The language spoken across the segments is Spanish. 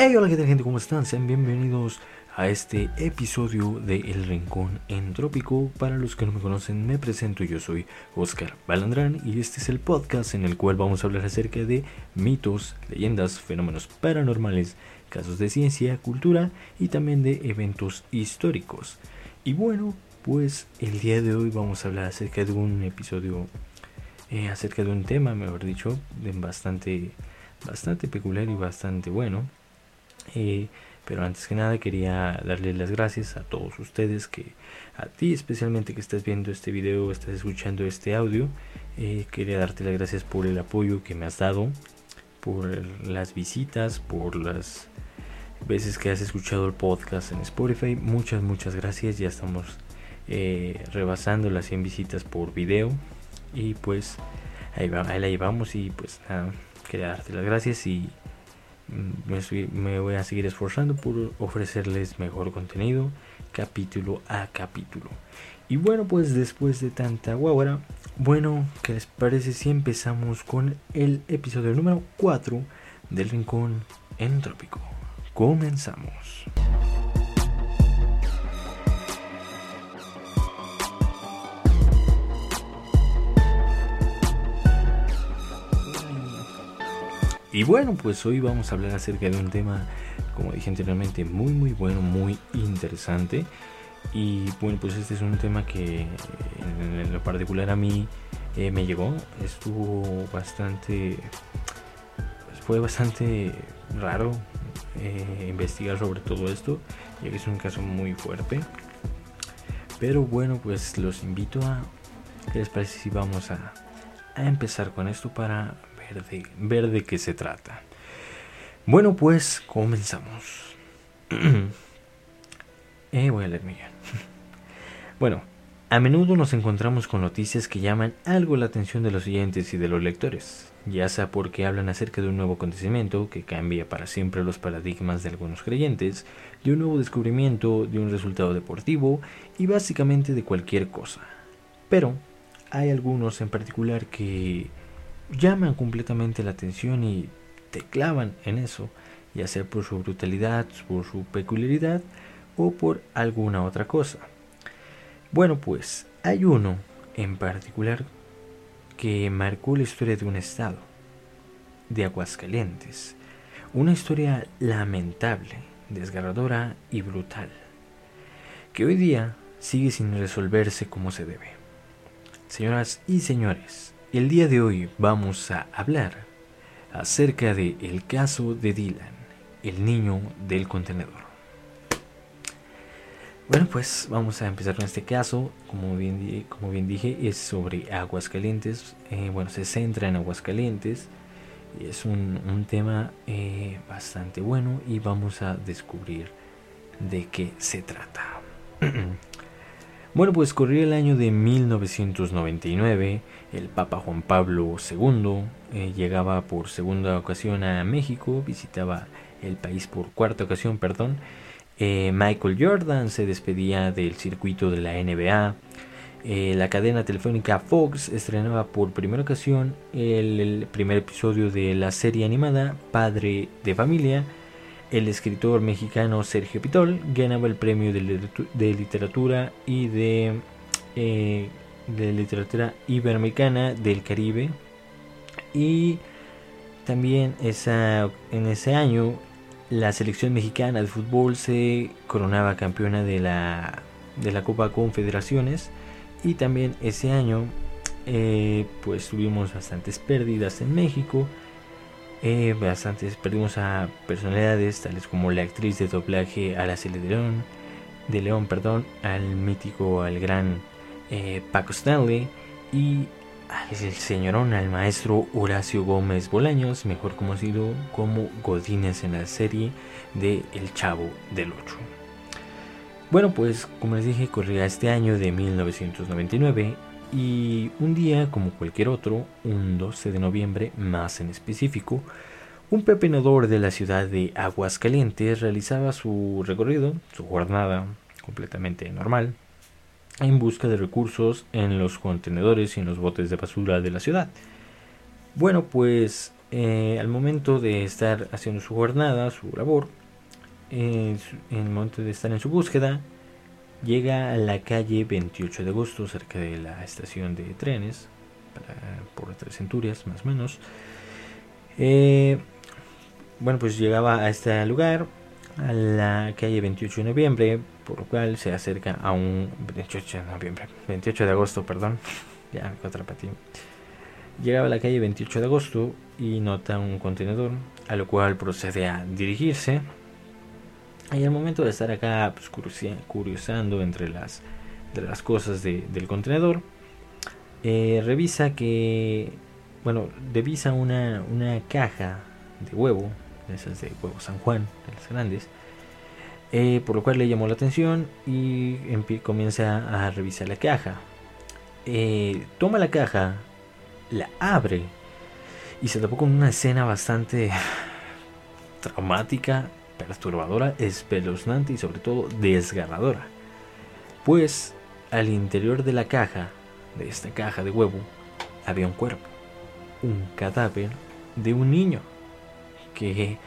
Hey, hola, ¿qué tal gente? ¿Cómo están? Sean bienvenidos a este episodio de El Rincón Entrópico. Para los que no me conocen, me presento, yo soy Oscar Balandrán y este es el podcast en el cual vamos a hablar acerca de mitos, leyendas, fenómenos paranormales, casos de ciencia, cultura y también de eventos históricos. Y bueno, pues el día de hoy vamos a hablar acerca de un episodio, eh, acerca de un tema, mejor dicho, bastante, bastante peculiar y bastante bueno eh, pero antes que nada quería darles las gracias a todos ustedes, que a ti especialmente que estás viendo este video, estás escuchando este audio. Eh, quería darte las gracias por el apoyo que me has dado, por las visitas, por las veces que has escuchado el podcast en Spotify. Muchas, muchas gracias. Ya estamos eh, rebasando las 100 visitas por video. Y pues ahí, va, ahí la llevamos y pues nada, quería darte las gracias y me, voy a seguir esforzando por ofrecerles mejor contenido capítulo a capítulo. Y bueno, pues después de tanta guagua, bueno, ¿qué les parece si empezamos con el episodio número 4 del Rincón Entrópico? Comenzamos. Y bueno, pues hoy vamos a hablar acerca de un tema, como dije anteriormente, muy muy bueno, muy interesante. Y bueno, pues este es un tema que en lo particular a mí eh, me llegó. Estuvo bastante... Pues fue bastante raro eh, investigar sobre todo esto, ya que es un caso muy fuerte. Pero bueno, pues los invito a... ¿Qué les parece si vamos a, a empezar con esto para ver de, qué se trata. Bueno, pues comenzamos. eh, voy a leer bueno, a menudo nos encontramos con noticias que llaman algo la atención de los oyentes y de los lectores, ya sea porque hablan acerca de un nuevo acontecimiento que cambia para siempre los paradigmas de algunos creyentes, de un nuevo descubrimiento, de un resultado deportivo y básicamente de cualquier cosa. Pero hay algunos en particular que llaman completamente la atención y te clavan en eso, ya sea por su brutalidad, por su peculiaridad o por alguna otra cosa. Bueno, pues hay uno en particular que marcó la historia de un estado, de Aguascalientes. Una historia lamentable, desgarradora y brutal, que hoy día sigue sin resolverse como se debe. Señoras y señores, el día de hoy vamos a hablar acerca de caso de Dylan, el niño del contenedor. Bueno, pues vamos a empezar con este caso. Como bien, como bien dije, es sobre Aguascalientes. Eh, bueno, se centra en Aguascalientes. Es un, un tema eh, bastante bueno y vamos a descubrir de qué se trata. Bueno, pues corría el año de 1999, el Papa Juan Pablo II eh, llegaba por segunda ocasión a México, visitaba el país por cuarta ocasión, perdón. Eh, Michael Jordan se despedía del circuito de la NBA. Eh, la cadena telefónica Fox estrenaba por primera ocasión el primer episodio de la serie animada Padre de Familia el escritor mexicano Sergio Pitol ganaba el premio de, literatura y de, eh, de literatura iberoamericana del Caribe. Y también esa, en ese año la selección mexicana de fútbol se coronaba campeona de la, de la Copa Confederaciones. Y también ese año eh, pues tuvimos bastantes pérdidas en México eh, bastantes, perdimos a personalidades tales como la actriz de doblaje Araceli de León, de perdón, al mítico, al gran eh, Paco Stanley y al señorón, al maestro Horacio Gómez Bolaños, mejor conocido como Godínez en la serie de El Chavo del Ocho. Bueno, pues como les dije, corría este año de 1999 y un día, como cualquier otro, un 12 de noviembre más en específico, un pepenador de la ciudad de Aguascalientes realizaba su recorrido, su jornada completamente normal, en busca de recursos en los contenedores y en los botes de basura de la ciudad. Bueno, pues eh, al momento de estar haciendo su jornada, su labor, en el momento de estar en su búsqueda, llega a la calle 28 de agosto, cerca de la estación de trenes, por tres centurias más o menos. Eh, bueno, pues llegaba a este lugar, a la calle 28 de noviembre, por lo cual se acerca a un 28 de noviembre, 28 de agosto, perdón, ya me Llegaba a la calle 28 de agosto y nota un contenedor, a lo cual procede a dirigirse. Y al momento de estar acá pues, curiosando entre las, las cosas del contenedor, eh, revisa que, bueno, revisa una, una caja de huevo, esas de huevo San Juan, de las grandes, eh, por lo cual le llamó la atención y comienza a revisar la caja. Eh, toma la caja, la abre y se tapó con una escena bastante traumática, perturbadora, espeluznante y sobre todo desgarradora. Pues al interior de la caja, de esta caja de huevo, había un cuerpo, un cadáver de un niño que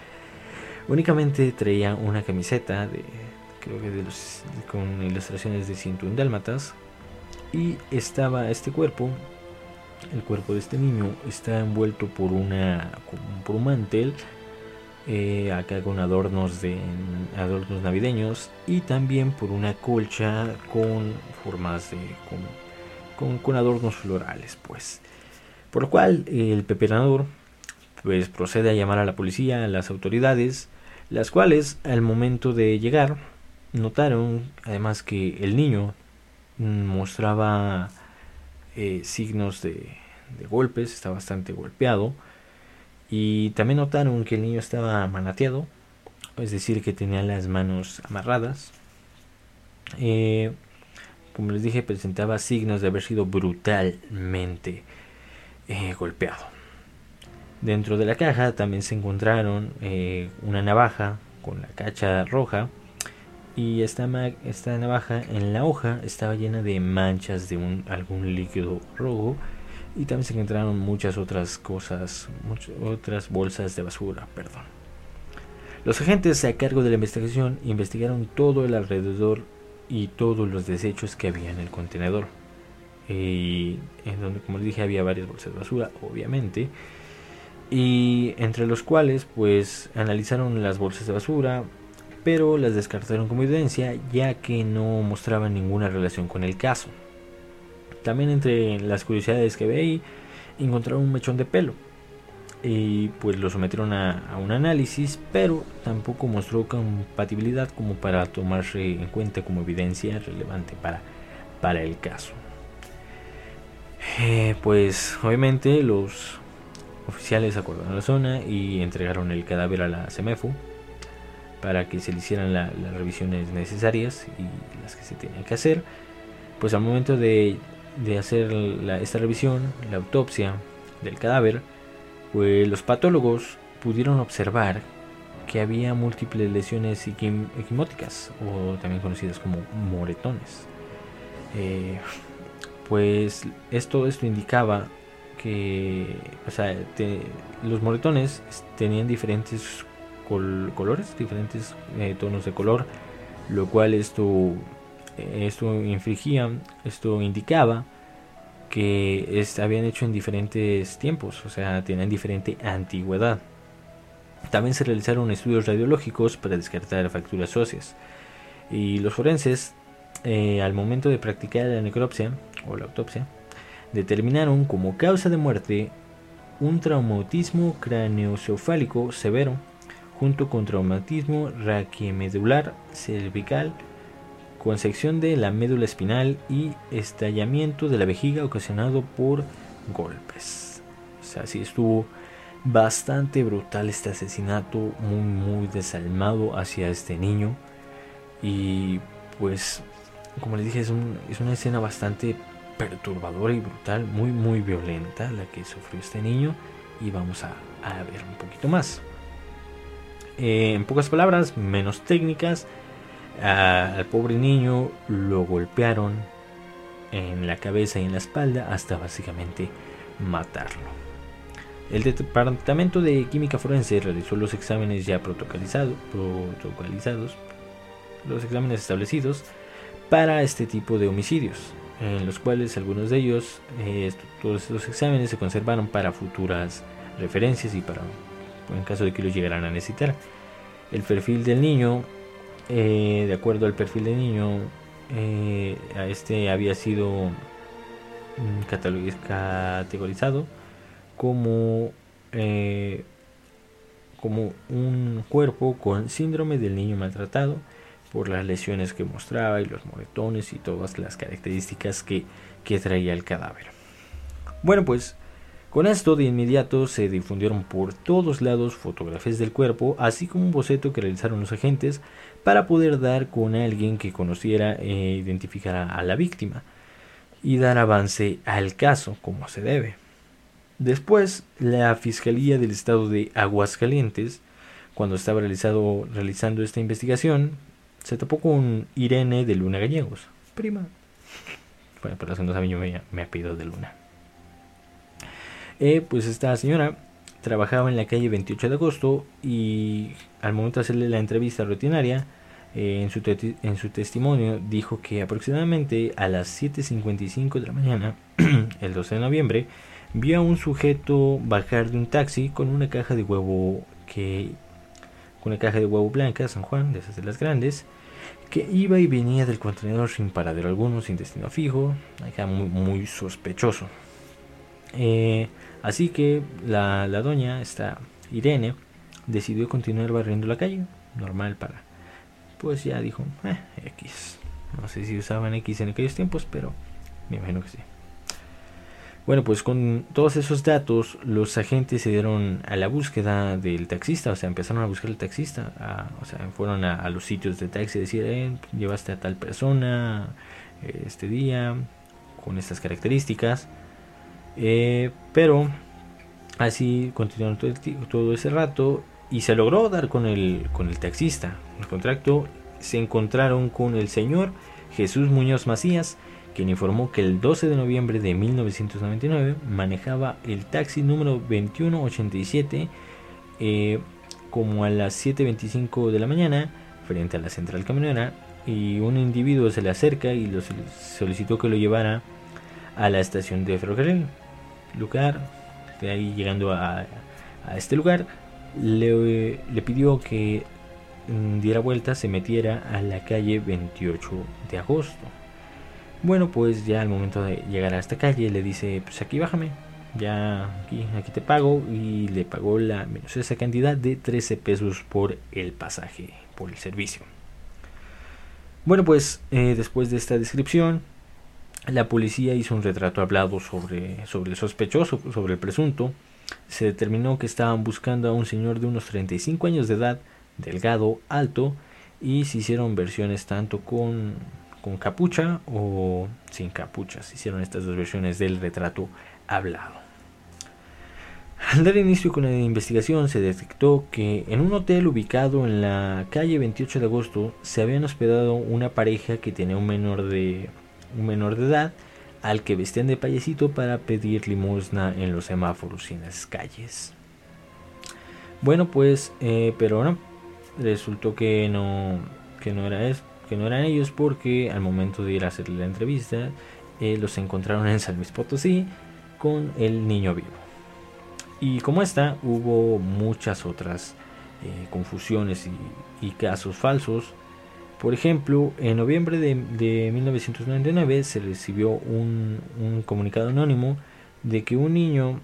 únicamente traía una camiseta de creo que de los, con ilustraciones de 101 dálmatas y estaba este cuerpo el cuerpo de este niño está envuelto por una por un mantel eh, acá con adornos de adornos navideños y también por una colcha con formas de con, con, adornos florales pues por lo cual el peperanador pues procede a llamar a la policía a las autoridades las cuales al momento de llegar notaron además que el niño mostraba eh, signos de, golpes, está bastante golpeado. Y también notaron que el niño estaba manateado, es decir, que tenía las manos amarradas. Eh, como les dije, presentaba signos de haber sido brutalmente eh, golpeado. Dentro de la caja también se encontraron una navaja con la cacha roja y esta, esta navaja en la hoja estaba llena de manchas de algún líquido rojo y también se encontraron muchas otras cosas, muchas otras bolsas de basura, perdón. Los agentes a cargo de la investigación investigaron todo el alrededor y todos los desechos que había en el contenedor. Y en donde, como les dije, había varias bolsas de basura, obviamente. Y entre los cuales, pues, analizaron las bolsas de basura, pero las descartaron como evidencia ya que no mostraban ninguna relación con el caso. También entre las curiosidades que veí encontraron un mechón de pelo y pues lo sometieron a, un análisis, pero tampoco mostró compatibilidad como para tomarse en cuenta como evidencia relevante para, para el caso. Eh, pues obviamente los oficiales acordaron la zona y entregaron el cadáver a la CEMEFU para que se le hicieran las revisiones necesarias y las que se tenían que hacer. Pues al momento de, hacer esta revisión, la autopsia del cadáver, pues los patólogos pudieron observar que había múltiples lesiones equimóticas o también conocidas como moretones. Eh, pues esto, esto indicaba que los moretones tenían diferentes colores, diferentes eh, tonos de color, lo cual esto, esto infligía, esto indicaba que habían hecho en diferentes tiempos, o sea, tenían diferente antigüedad. También se realizaron estudios radiológicos para descartar fracturas óseas. Y los forenses, eh, al momento de practicar la necropsia o la autopsia, determinaron como causa de muerte un traumatismo craneoencefálico severo junto con traumatismo raquiomedular cervical, con sección de la médula espinal y estallamiento de la vejiga ocasionado por golpes. O sea, sí estuvo bastante brutal este asesinato, muy muy desalmado hacia este niño. Y pues, como les dije, es, una escena bastante perturbadora y brutal, muy muy violenta la que sufrió este niño. Y vamos a ver un poquito más. Eh, en pocas palabras, menos técnicas, al pobre niño lo golpearon en la cabeza y en la espalda hasta básicamente matarlo. El Departamento de Química Forense realizó los exámenes ya protocolizados, los exámenes establecidos para este tipo de homicidios, en los cuales algunos de ellos, eh, todos estos exámenes se conservaron para futuras referencias y para en caso de que lo llegaran a necesitar. El perfil del niño, eh, de acuerdo al perfil del niño, eh, a este había sido mm, categorizado como, eh, como un cuerpo con síndrome del niño maltratado por las lesiones que mostraba y los moretones y todas las características que, que traía el cadáver. Bueno, pues con esto de inmediato se difundieron por todos lados fotografías del cuerpo, así como un boceto que realizaron los agentes para poder dar con alguien que conociera e identificara a la víctima y dar avance al caso como se debe. Después, la Fiscalía del Estado de Aguascalientes, cuando estaba realizado, realizando esta investigación, se topó con Irene de Luna Gallegos, prima. Bueno, por los que no saben, yo me, me apellido de Luna. Eh, pues esta señora trabajaba en la calle 28 de agosto y al momento de hacerle la entrevista rutinaria, eh, en, su en su testimonio dijo que aproximadamente a las 7.55 de la mañana, el 12 de noviembre, vio a un sujeto bajar de un taxi con una caja de huevo que con una caja de huevo blanca San Juan, de esas de las grandes, que iba y venía del contenedor sin paradero alguno, sin destino fijo, muy, muy sospechoso. Eh, Así que la, doña, esta Irene, decidió continuar barriendo la calle, normal para. Pues ya dijo, eh, X. No sé si usaban X en aquellos tiempos, pero me imagino que sí. Bueno, pues con todos esos datos, los agentes se dieron a la búsqueda del taxista, o sea, empezaron a buscar el taxista, o sea, fueron a, los sitios de taxi y decir, eh, llevaste a tal persona este día, con estas características. Eh, pero así continuaron todo, ese rato y se logró dar con el, con el taxista. El contrato se encontraron con el señor Jesús Muñoz Macías, quien informó que el 12 de noviembre de 1999 manejaba el taxi número 2187 eh, como a las 7.25 de la mañana frente a la central camionera y un individuo se le acerca y lo solicitó que lo llevara a la estación de ferrocarril lugar, de ahí llegando a, este lugar, le, le, pidió que mm, diera vuelta, se metiera a la calle 28 de agosto. Bueno, pues ya al momento de llegar a esta calle le dice, pues aquí bájame, ya aquí, aquí te pago y le pagó la menos esa cantidad de 13 pesos por el pasaje, por el servicio. Bueno, pues eh, después de esta descripción, la policía hizo un retrato hablado sobre, sobre el sospechoso, sobre el presunto. Se determinó que estaban buscando a un señor de unos 35 años de edad, delgado, alto, y se hicieron versiones tanto con, con capucha o sin capucha. Se hicieron estas dos versiones del retrato hablado. Al dar inicio con la investigación se detectó que en un hotel ubicado en la calle 28 de agosto se habían hospedado una pareja que tenía un menor de un menor de edad al que vestían de payasito para pedir limosna en los semáforos y en las calles. Bueno, pues, eh, pero no, resultó que no, que no era eso, que no eran ellos porque al momento de ir a hacerle la entrevista eh, los encontraron en San Luis Potosí con el niño vivo. Y como esta, hubo muchas otras eh, confusiones y, y casos falsos por ejemplo, en noviembre de, 1999 se recibió un, comunicado anónimo de que un niño,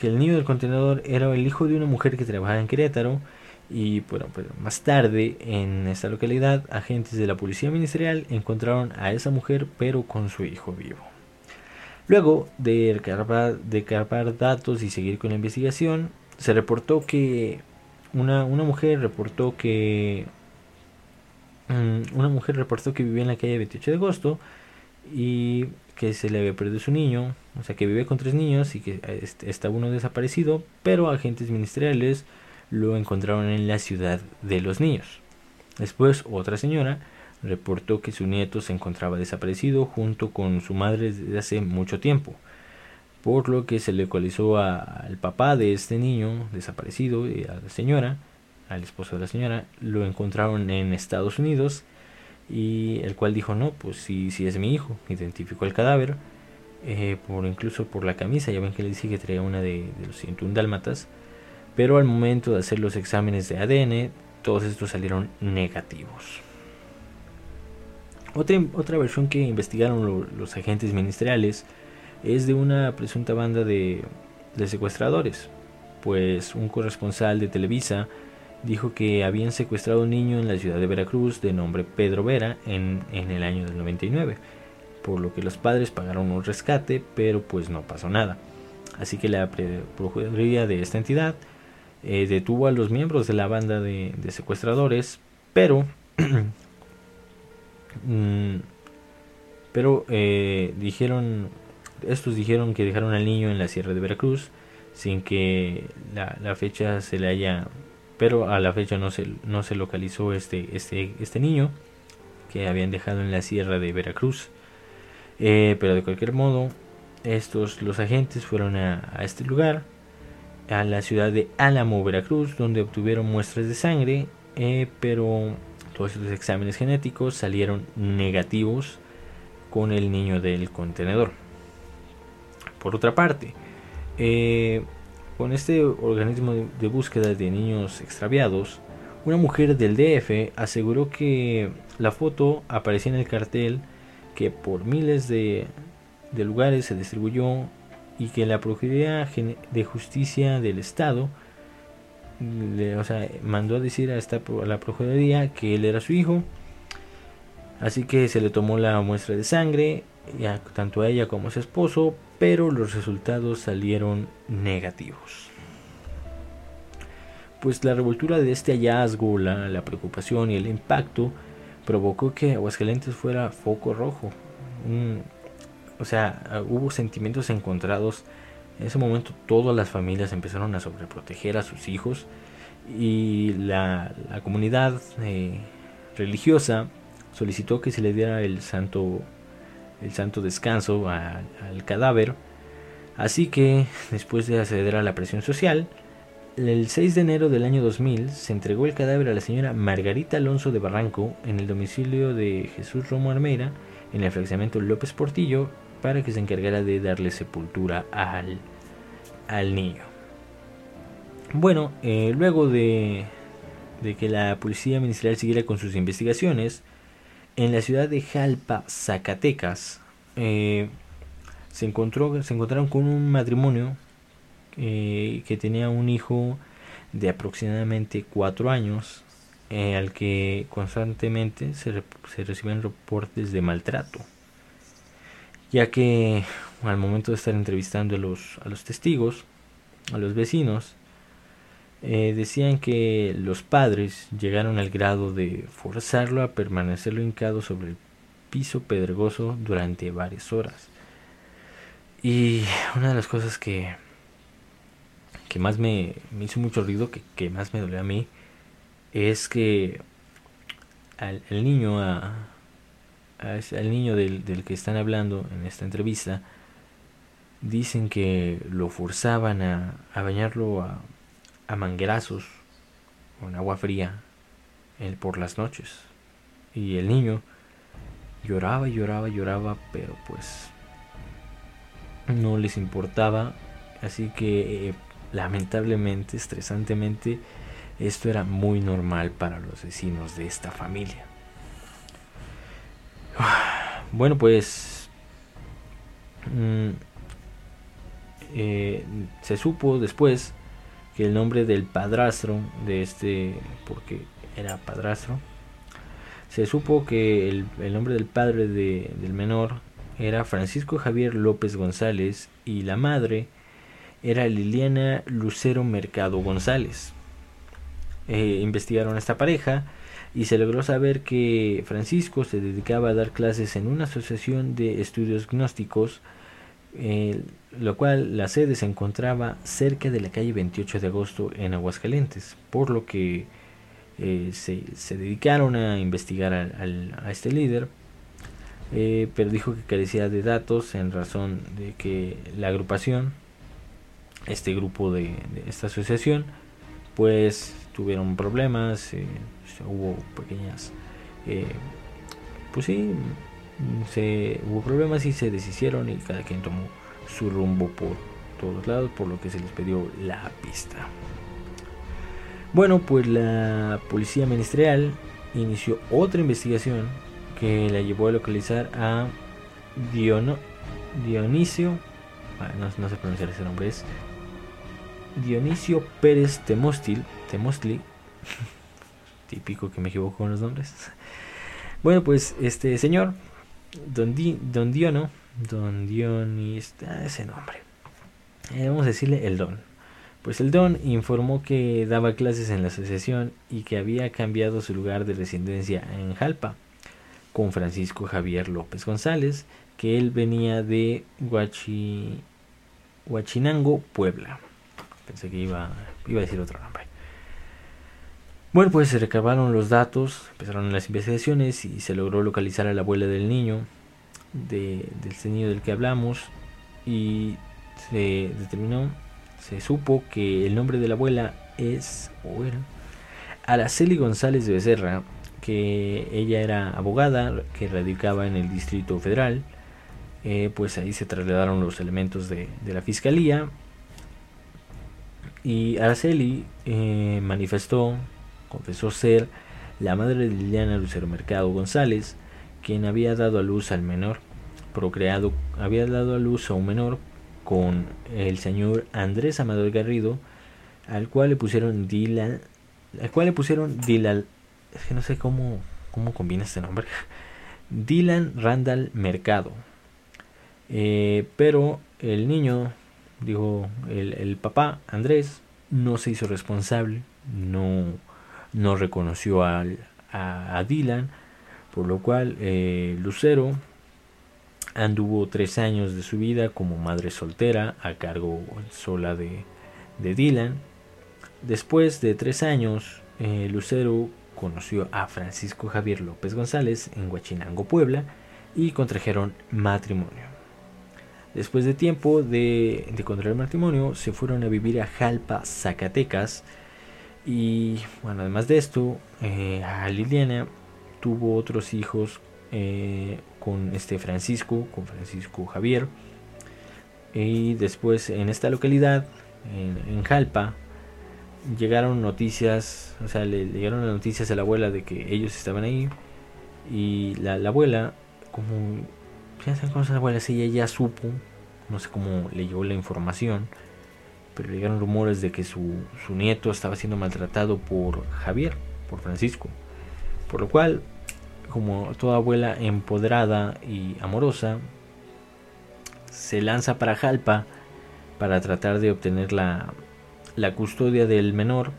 que el niño del contenedor era el hijo de una mujer que trabajaba en Querétaro y bueno, pues más tarde en esta localidad agentes de la policía ministerial encontraron a esa mujer pero con su hijo vivo. Luego de recargar, datos y seguir con la investigación, se reportó que una, mujer reportó que una mujer reportó que vivía en la calle 28 de agosto y que se le había perdido su niño, o sea que vive con tres niños y que este, está uno desaparecido, pero agentes ministeriales lo encontraron en la ciudad de los niños. Después otra señora reportó que su nieto se encontraba desaparecido junto con su madre desde hace mucho tiempo, por lo que se le localizó al papá de este niño desaparecido, y a la señora, al esposo de la señora, lo encontraron en Estados Unidos y el cual dijo no, pues sí, sí es mi hijo, identificó el cadáver, eh, por incluso por la camisa, ya ven que le dice que traía una de, los 101 dálmatas, pero al momento de hacer los exámenes de ADN, todos estos salieron negativos. Otra, otra versión que investigaron los agentes ministeriales es de una presunta banda de, de secuestradores, pues un corresponsal de Televisa dijo que habían secuestrado un niño en la ciudad de Veracruz de nombre Pedro Vera en, en, el año del 99, por lo que los padres pagaron un rescate, pero pues no pasó nada. Así que la Procuraduría de esta entidad eh, detuvo a los miembros de la banda de, secuestradores, pero, mm, pero eh, dijeron, estos dijeron que dejaron al niño en la sierra de Veracruz sin que la fecha se le haya pero a la fecha no se, no se localizó este, este, este niño que habían dejado en la sierra de Veracruz. Eh, pero de cualquier modo, estos los agentes fueron a, este lugar, a la ciudad de Álamo, Veracruz, donde obtuvieron muestras de sangre, eh, pero todos estos exámenes genéticos salieron negativos con el niño del contenedor. Por otra parte, eh, con este organismo de búsqueda de niños extraviados, una mujer del DF aseguró que la foto aparecía en el cartel que por miles de, lugares se distribuyó y que la Procuraduría de Justicia del Estado le, mandó a decir a, esta, a la Procuraduría que él era su hijo. Así que se le tomó la muestra de sangre, tanto a ella como a su esposo, pero los resultados salieron negativos. Pues la revoltura de este hallazgo, la, preocupación y el impacto provocó que Aguascalientes fuera foco rojo. o sea, hubo sentimientos encontrados. En ese momento todas las familias empezaron a sobreproteger a sus hijos y la, comunidad eh, religiosa solicitó que se le diera el santo el santo descanso al cadáver. Así que, después de acceder a la presión social, el 6 de enero del año 2000 se entregó el cadáver a la señora Margarita Alonso de Barranco en el domicilio de Jesús Romo Armeira en el fraccionamiento López Portillo para que se encargara de darle sepultura al, al niño. Bueno, eh, luego de, de que la policía ministerial siguiera con sus investigaciones, en la ciudad de Jalpa, Zacatecas, eh, se, encontró, se encontraron con un matrimonio eh, que tenía un hijo de aproximadamente cuatro años, eh, al que constantemente se, se recibían reportes de maltrato, ya que al momento de estar entrevistando a los, a los testigos, a los vecinos, eh, decían que los padres llegaron al grado de forzarlo a permanecerlo hincado sobre el piso pedregoso durante varias horas. Y una de las cosas que, que más me, hizo mucho ruido, que, que, más me dolió a mí, es que al, niño, a, al niño del, del que están hablando en esta entrevista, dicen que lo forzaban a, a bañarlo a, a manguerazos con agua fría por las noches. Y el niño lloraba lloraba lloraba, pero pues no les importaba. Así que eh, lamentablemente, estresantemente, esto era muy normal para los vecinos de esta familia. Bueno, pues mm, eh, se supo después que el nombre del padrastro de este, porque era padrastro, se supo que el, nombre del padre del menor era Francisco Javier López González y la madre era Liliana Lucero Mercado González. Eh, investigaron a esta pareja y se logró saber que Francisco se dedicaba a dar clases en una asociación de estudios gnósticos eh, lo cual la sede se encontraba cerca de la calle 28 de agosto en Aguascalientes, por lo que eh, se, dedicaron a investigar a este líder, eh, pero dijo que carecía de datos en razón de que la agrupación, este grupo de, esta asociación, pues tuvieron problemas, eh, hubo pequeñas, pues sí, se, hubo problemas y se deshicieron y cada quien tomó su rumbo por todos lados, por lo que se les pidió la pista. Bueno, pues la policía ministerial inició otra investigación que la llevó a localizar a Diono, Dionisio, no, no, sé pronunciar ese nombre, es Dionisio Pérez Temostil, Temostli, típico que me equivoco con los nombres. Bueno, pues este señor, Don, Don Diono, Don Dionis, ah, ese nombre, eh, vamos a decirle el Don. Pues el Don informó que daba clases en la asociación y que había cambiado su lugar de residencia en Jalpa con Francisco Javier López González, que él venía de Huachi, Huachinango, Puebla. Pensé que iba, iba a decir otro nombre. Bueno, pues se recabaron los datos, empezaron las investigaciones y se logró localizar a la abuela del niño, de, del niño del que hablamos, y se determinó, se supo que el nombre de la abuela es, o era, Araceli González de Becerra, que ella era abogada, que radicaba en el Distrito Federal. Eh, pues ahí se trasladaron los elementos de, la fiscalía. Y Araceli eh, manifestó, confesó ser la madre de Liliana Lucero Mercado González, quien había dado a luz al menor, procreado, había dado a luz a un menor con el señor Andrés Amador Garrido, al cual le pusieron Dylan, al cual le pusieron Dylan es que no sé cómo, cómo combina este nombre. Dylan Randall Mercado. Eh, pero el niño, dijo el, papá, Andrés, no se hizo responsable, no, no reconoció al, a, Dylan, por lo cual eh, Lucero anduvo tres años de su vida como madre soltera a cargo sola de, de Dylan. Después de tres años, eh, Lucero conoció a Francisco Javier López González en Huachinango, Puebla, y contrajeron matrimonio. Después de tiempo de, contraer matrimonio, se fueron a vivir a Jalpa, Zacatecas. Y bueno, además de esto, eh, a Liliana tuvo otros hijos eh, con este Francisco, con Francisco Javier. Y después en esta localidad, en Jalpa, llegaron noticias, o sea, le, llegaron las noticias a la abuela de que ellos estaban ahí. Y la, abuela, como, ya saben cómo es la abuela, ella ya supo, no sé cómo le llegó la información, pero llegaron rumores de que su, su nieto estaba siendo maltratado por Javier, por Francisco. Por lo cual, como toda abuela empoderada y amorosa, se lanza para Jalpa para tratar de obtener la, la custodia del menor,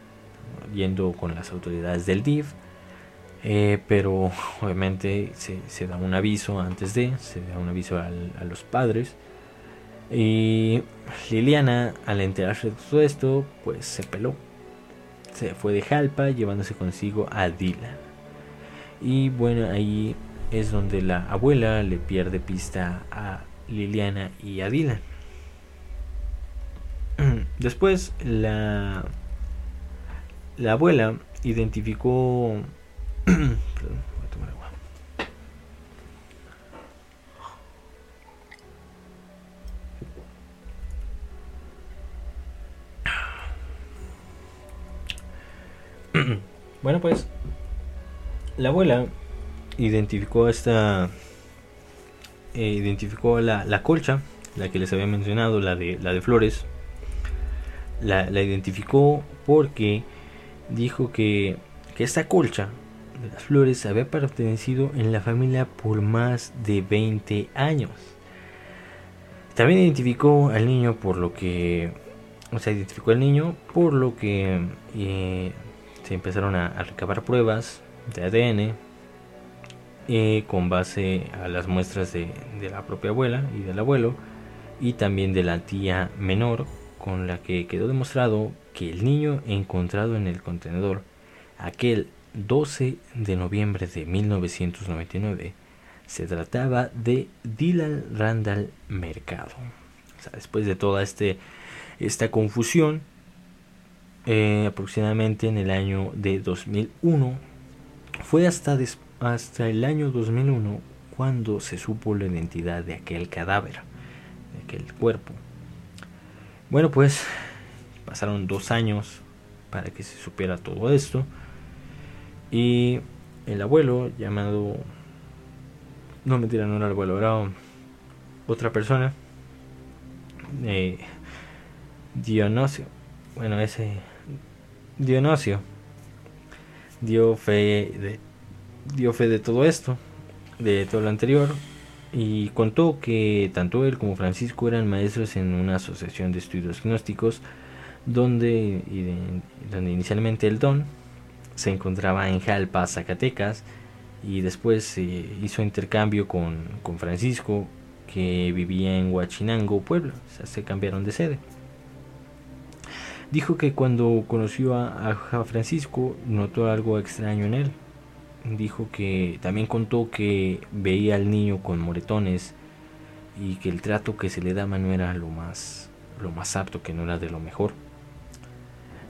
yendo con las autoridades del DIF, eh, pero obviamente se, da un aviso antes de, se da un aviso a los padres. Y Liliana, al enterarse de todo esto, pues se peló. Se fue de Jalpa llevándose consigo a Dylan. Y bueno, ahí es donde la abuela le pierde pista a Liliana y a Dylan. Después la, la abuela identificó... bueno pues la abuela identificó esta eh, identificó la, la colcha la que les había mencionado la de la de flores la, identificó porque dijo que, que esta colcha de las flores había pertenecido en la familia por más de 20 años. También identificó al niño por lo que, o sea, identificó al niño por lo que eh, se empezaron a, recabar pruebas de ADN eh, con base a las muestras de, la propia abuela y del abuelo y también de la tía menor con la que quedó demostrado que el niño encontrado en el contenedor aquel 12 de noviembre de 1999 Se trataba de Dylan Randall Mercado. después de toda este, esta confusión, eh, aproximadamente en el año de 2001, fue hasta, hasta el año 2001 cuando se supo la identidad de aquel cadáver, de aquel cuerpo. Bueno, pues pasaron dos años para que se supiera todo esto. Y el abuelo, llamado. No mentira, no era el abuelo, era otra persona. Eh, Dionisio. Bueno, ese. Dionisio. Dio fe de. Dio fe de todo esto. De todo lo anterior. Y contó que tanto él como Francisco eran maestros en una asociación de estudios gnósticos donde, donde inicialmente el don se encontraba en Jalpa, Zacatecas, y después se hizo intercambio con, con, Francisco, que vivía en Huachinango, Puebla, o sea, se cambiaron de sede. Dijo que cuando conoció a, Francisco notó algo extraño en él. Dijo que también contó que veía al niño con moretones y que el trato que se le daba no era lo más, lo más apto, que no era de lo mejor.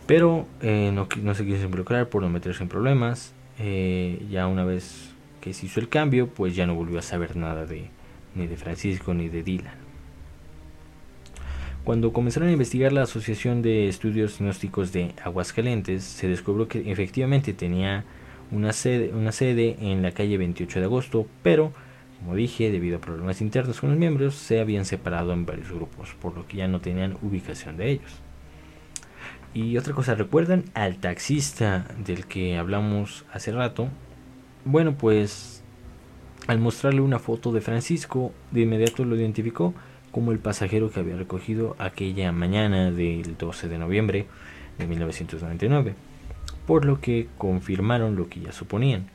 Pero eh, no, no, se quiso involucrar por no meterse en problemas. Eh, ya una vez que se hizo el cambio, pues ya no volvió a saber nada de ni de Francisco ni de Dylan. Cuando comenzaron a investigar la Asociación de Estudios Gnósticos de Aguascalientes, se descubrió que efectivamente tenía una sede, una sede en la calle 28 de agosto, pero, como dije, debido a problemas internos con los miembros, se habían separado en varios grupos, por lo que ya no tenían ubicación de ellos. Y otra cosa, ¿recuerdan al taxista del que hablamos hace rato? Bueno, pues al mostrarle una foto de Francisco, de inmediato lo identificó como el pasajero que había recogido aquella mañana del 12 de noviembre de 1999, por lo que confirmaron lo que ya suponían.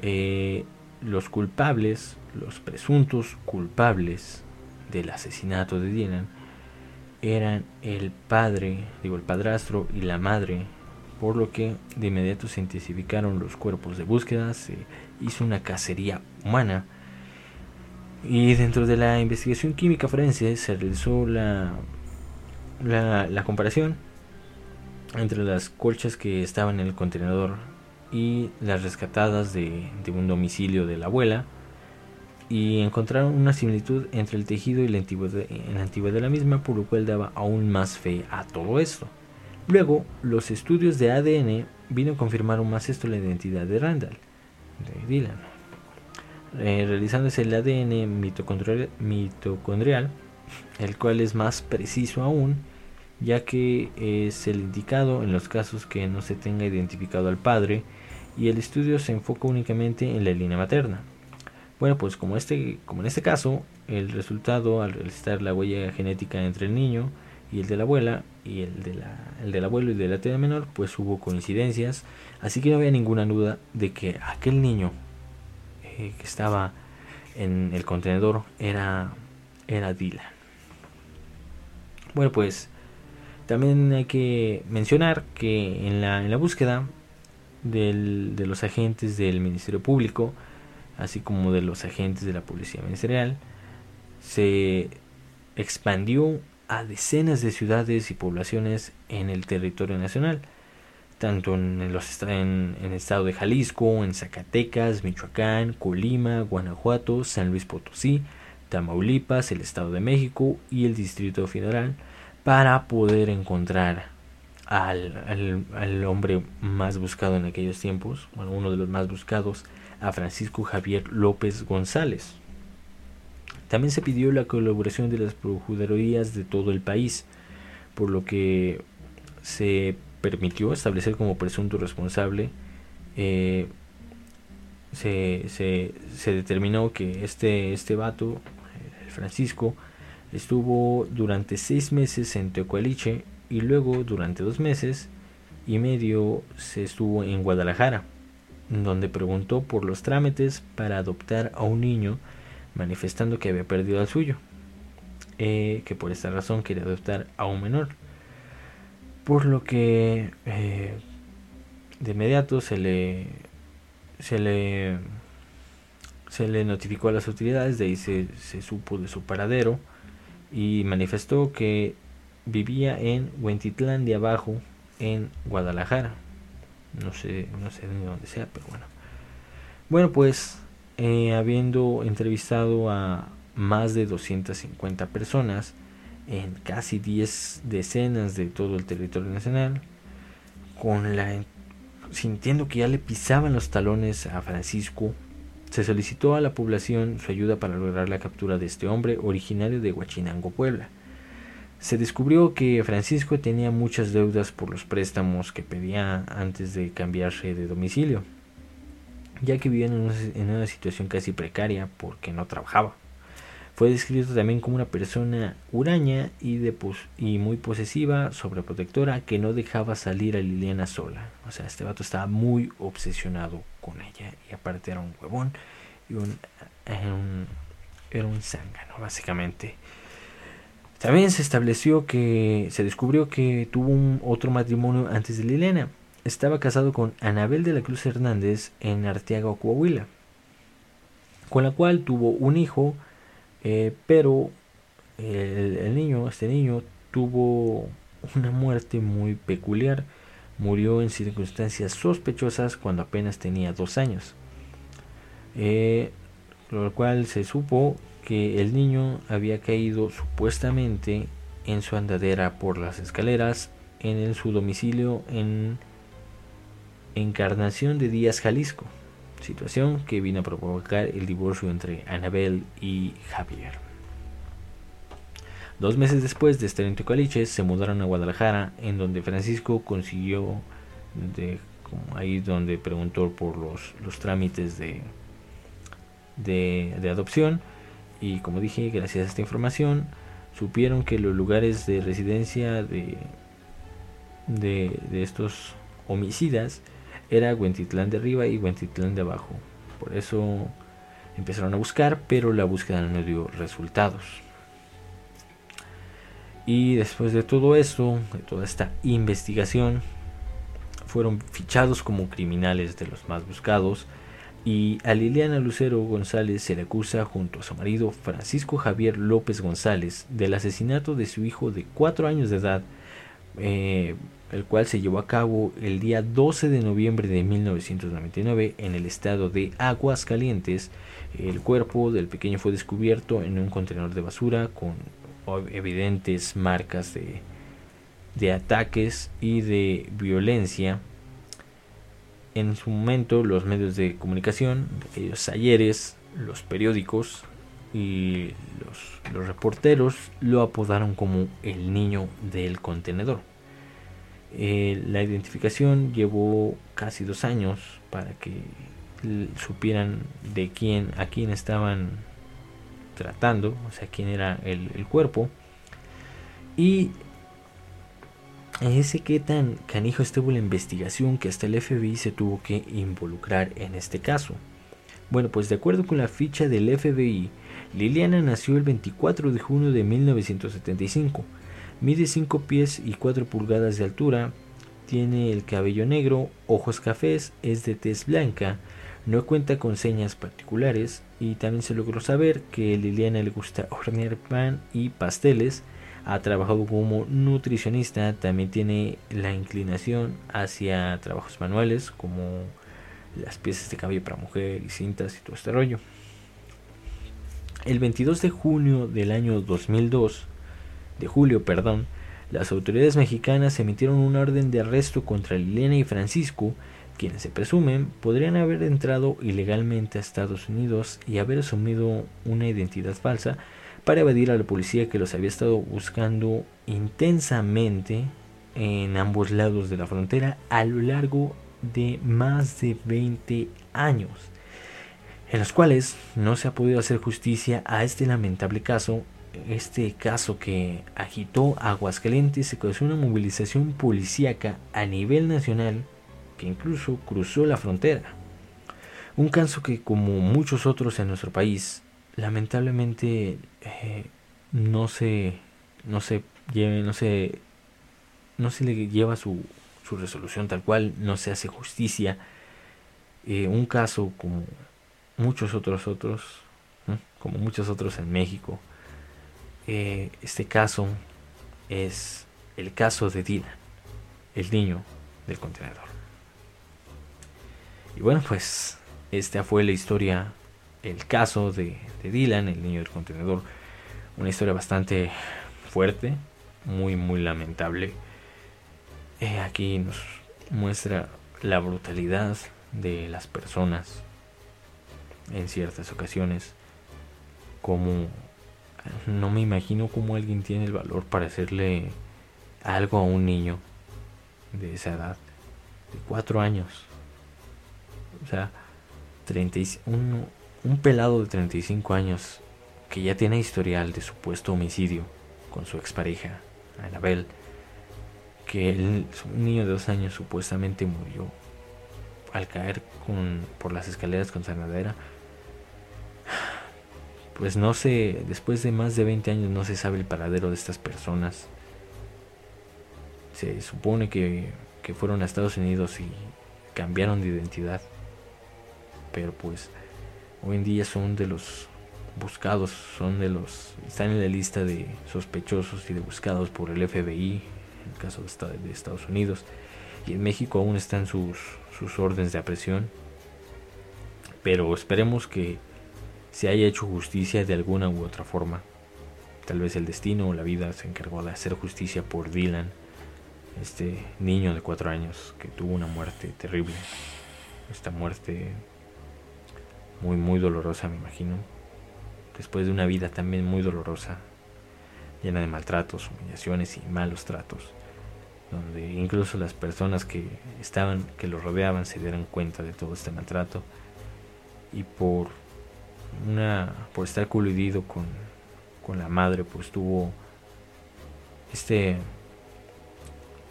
Eh, los culpables, los presuntos culpables del asesinato de Dylan, eran el padre, digo el padrastro y la madre, por lo que de inmediato se intensificaron los cuerpos de búsqueda, se hizo una cacería humana y dentro de la investigación química forense se realizó la, la, comparación entre las colchas que estaban en el contenedor y las rescatadas de, de un domicilio de la abuela y encontraron una similitud entre el tejido y la antigüedad, la de la misma, por lo cual daba aún más fe a todo esto. Luego, los estudios de ADN vino a confirmar más esto la identidad de Randall, de Dylan, eh, realizándose el ADN mitocondrial, el cual es más preciso aún, ya que es el indicado en los casos que no se tenga identificado al padre y el estudio se enfoca únicamente en la línea materna. Bueno, pues como, este, como en este caso, el resultado al realizar la huella genética entre el niño y el de la abuela y el, de la, el del abuelo y de la tía menor, pues hubo coincidencias, así que no había ninguna duda de que aquel niño eh, que estaba en el contenedor era, era Dylan. Bueno, pues también hay que mencionar que en la, en la búsqueda del, de los agentes del Ministerio Público, así como de los agentes de la policía ministerial, se expandió a decenas de ciudades y poblaciones en el territorio nacional, tanto en, los, en, el estado de Jalisco, en Zacatecas, Michoacán, Colima, Guanajuato, San Luis Potosí, Tamaulipas, el Estado de México y el Distrito Federal, para poder encontrar al, al hombre más buscado en aquellos tiempos, bueno, uno de los más buscados, a Francisco Javier López González. También se pidió la colaboración de las procuradurías de todo el país, por lo que se permitió establecer como presunto responsable. Eh, se, se, determinó que este, este vato, Francisco, estuvo durante seis meses en Teocualiche y luego durante dos meses y medio se estuvo en Guadalajara donde preguntó por los trámites para adoptar a un niño, manifestando que había perdido al suyo, eh, que por esta razón quería adoptar a un menor. Por lo que eh, de inmediato se le, se le, se le notificó a las autoridades, de ahí se, se supo de su paradero y manifestó que vivía en Huentitlán de Abajo, en Guadalajara. No sé, no sé de dónde sea, pero bueno. Bueno, pues eh, habiendo entrevistado a más de 250 personas en casi 10 decenas de todo el territorio nacional, con la sintiendo que ya le pisaban los talones a Francisco, se solicitó a la población su ayuda para lograr la captura de este hombre originario de Huachinango, Puebla. Se descubrió que Francisco tenía muchas deudas por los préstamos que pedía antes de cambiarse de domicilio, ya que vivía en una, en una situación casi precaria porque no trabajaba. Fue descrito también como una persona huraña y, muy posesiva, sobreprotectora, que no dejaba salir a Liliana sola. O sea, este vato estaba muy obsesionado con ella. Y aparte era un huevón y un, era un, era zángano, básicamente. También se estableció que se descubrió que tuvo otro matrimonio antes de Liliana. Estaba casado con Anabel de la Cruz Hernández en Arteaga, Coahuila, con la cual tuvo un hijo eh, pero el, niño, este niño, tuvo una muerte muy peculiar. Murió en circunstancias sospechosas cuando apenas tenía dos años. Eh, lo cual se supo que el niño había caído supuestamente en su andadera por las escaleras en su domicilio en Encarnación de Díaz, Jalisco situación que vino a provocar el divorcio entre Anabel y Javier. Dos meses después de estar en Tecaliches, se mudaron a Guadalajara, en donde Francisco consiguió, de, ahí donde preguntó por los, los trámites de, de, adopción, y como dije, gracias a esta información, supieron que los lugares de residencia de, de, de estos homicidas era Huentitlán de arriba y Huentitlán de abajo. Por eso empezaron a buscar, pero la búsqueda no dio resultados. Y después de todo esto, de toda esta investigación, fueron fichados como criminales de los más buscados y a Liliana Lucero González se le acusa junto a su marido Francisco Javier López González del asesinato de su hijo de 4 años de edad eh, el cual se llevó a cabo el día 12 de noviembre de 1999 en el estado de Aguascalientes. El cuerpo del pequeño fue descubierto en un contenedor de basura con evidentes marcas de, ataques y de violencia. En su momento los medios de comunicación, aquellos ayeres, los periódicos y los reporteros lo apodaron como el niño del contenedor. Eh, la identificación llevó casi dos años para que supieran de quién, a quién estaban tratando, o sea, quién era el, cuerpo. Y ese que tan canijo estuvo la investigación que hasta el FBI se tuvo que involucrar en este caso. Bueno, pues de acuerdo con la ficha del FBI, Liliana nació el 24 de junio de 1975 Mide 5 pies y 4 pulgadas de altura, tiene el cabello negro, ojos cafés, es de tez blanca, no cuenta con señas particulares y también se logró saber que Liliana le gusta hornear pan y pasteles, ha trabajado como nutricionista, también tiene la inclinación hacia trabajos manuales como las piezas de cabello para mujer y cintas y todo este rollo. El 22 de junio del año 2002, de julio, perdón, las autoridades mexicanas emitieron una orden de arresto contra Liliana y Francisco, quienes se presumen podrían haber entrado ilegalmente a Estados Unidos y haber asumido una identidad falsa para evadir a la policía que los había estado buscando intensamente en ambos lados de la frontera a lo largo de más de 20 años, en los cuales no se ha podido hacer justicia a este lamentable caso este caso que agitó Aguascalientes se causó una movilización policíaca a nivel nacional que incluso cruzó la frontera. Un caso que como muchos otros en nuestro país lamentablemente eh, no se no se no se no se le lleva su, su resolución tal cual no se hace justicia eh, un caso como muchos otros otros, como muchos otros en México, eh, este caso es el caso de Dylan, el niño del contenedor. Y bueno, pues esta fue la historia, el caso de, Dylan, el niño del contenedor. Una historia bastante fuerte, muy, muy lamentable. Eh, aquí nos muestra la brutalidad de las personas en ciertas ocasiones. Como no me imagino cómo alguien tiene el valor para hacerle algo a un niño de esa edad, de cuatro años. O sea, 30 un, pelado de 35 años que ya tiene historial de supuesto homicidio con su expareja, Anabel, que un niño de dos años supuestamente murió al caer con, por las escaleras con sanadera. Pues no sé, después de más de 20 años no se sabe el paradero de estas personas. Se supone que, que fueron a Estados Unidos y cambiaron de identidad. Pero pues hoy en día son de los buscados, son de los están en la lista de sospechosos y de buscados por el FBI, en el caso de Estados Unidos, y en México aún están sus, sus órdenes de apresión. Pero esperemos que se haya hecho justicia de alguna u otra forma. Tal vez el destino o la vida se encargó de hacer justicia por Dylan, este niño de cuatro años que tuvo una muerte terrible. Esta muerte muy, muy dolorosa, me imagino después de una vida también muy dolorosa, llena de maltratos, humillaciones y malos tratos, donde incluso las personas que estaban, que lo rodeaban, se dieran cuenta de todo este maltrato y por una, por estar coludido con, con la madre, pues tuvo este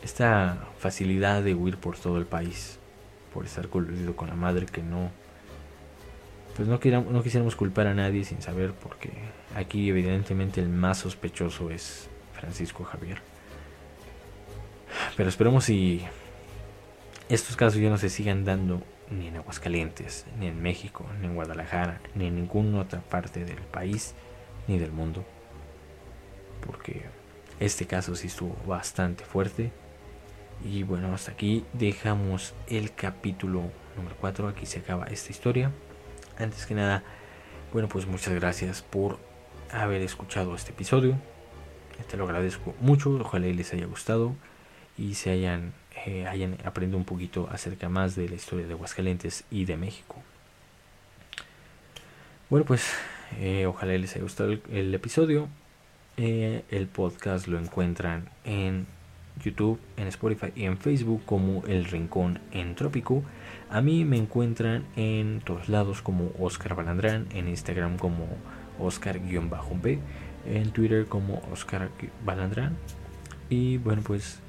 esta facilidad de huir por todo el país, por estar coludido con la madre que no pues no, no quisiéramos culpar a nadie sin saber porque aquí evidentemente el más sospechoso es Francisco Javier. Pero esperemos si estos casos ya no se sigan dando ni en Aguascalientes, ni en México, ni en Guadalajara, ni en ninguna otra parte del país, ni del mundo. Porque este caso sí estuvo bastante fuerte. Y bueno, hasta aquí dejamos el capítulo número 4. Aquí se acaba esta historia antes que nada, bueno, pues muchas gracias por haber escuchado este episodio. Te lo agradezco mucho, ojalá les haya gustado y se hayan, eh, hayan aprendido un poquito acerca más de la historia de Aguascalientes y de México. Bueno, pues eh, ojalá les haya gustado el, episodio. Eh, el podcast lo encuentran en YouTube, en Spotify y en Facebook como El Rincón en Trópico. A mí me encuentran en todos lados como Oscar Balandrán, en Instagram como Oscar-B, en Twitter como Oscar Balandrán. Y bueno, pues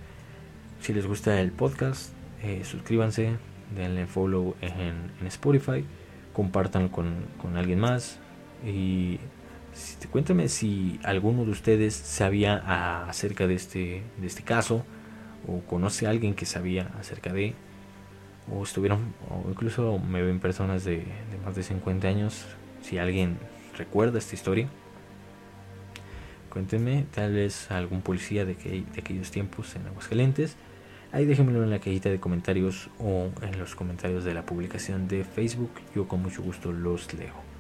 si les gusta el podcast, eh, suscríbanse, denle follow en, Spotify, compartan con, con alguien más. Y cuéntame si alguno de ustedes sabía acerca de este, de este caso o conoce a alguien que sabía acerca de o estuvieron o incluso me ven personas de, más de 50 años si alguien recuerda esta historia. Cuéntenme tal vez algún policía de, que, de aquellos tiempos en Aguascalientes ahí déjenmelo en la cajita de comentarios o en los comentarios de la publicación de Facebook yo con mucho gusto los leo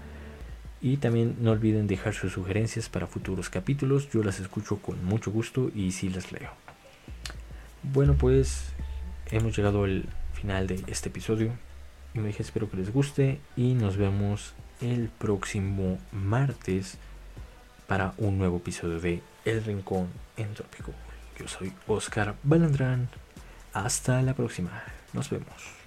y también no olviden dejar sus sugerencias para futuros capítulos. Yo las escucho con mucho gusto y sí las leo. Bueno, pues hemos llegado al final de este episodio. Y me dije, espero que les guste y nos vemos el próximo martes para un nuevo episodio de El Rincón Entrópico. Yo soy Oscar Balandrán. Hasta la próxima. Nos vemos.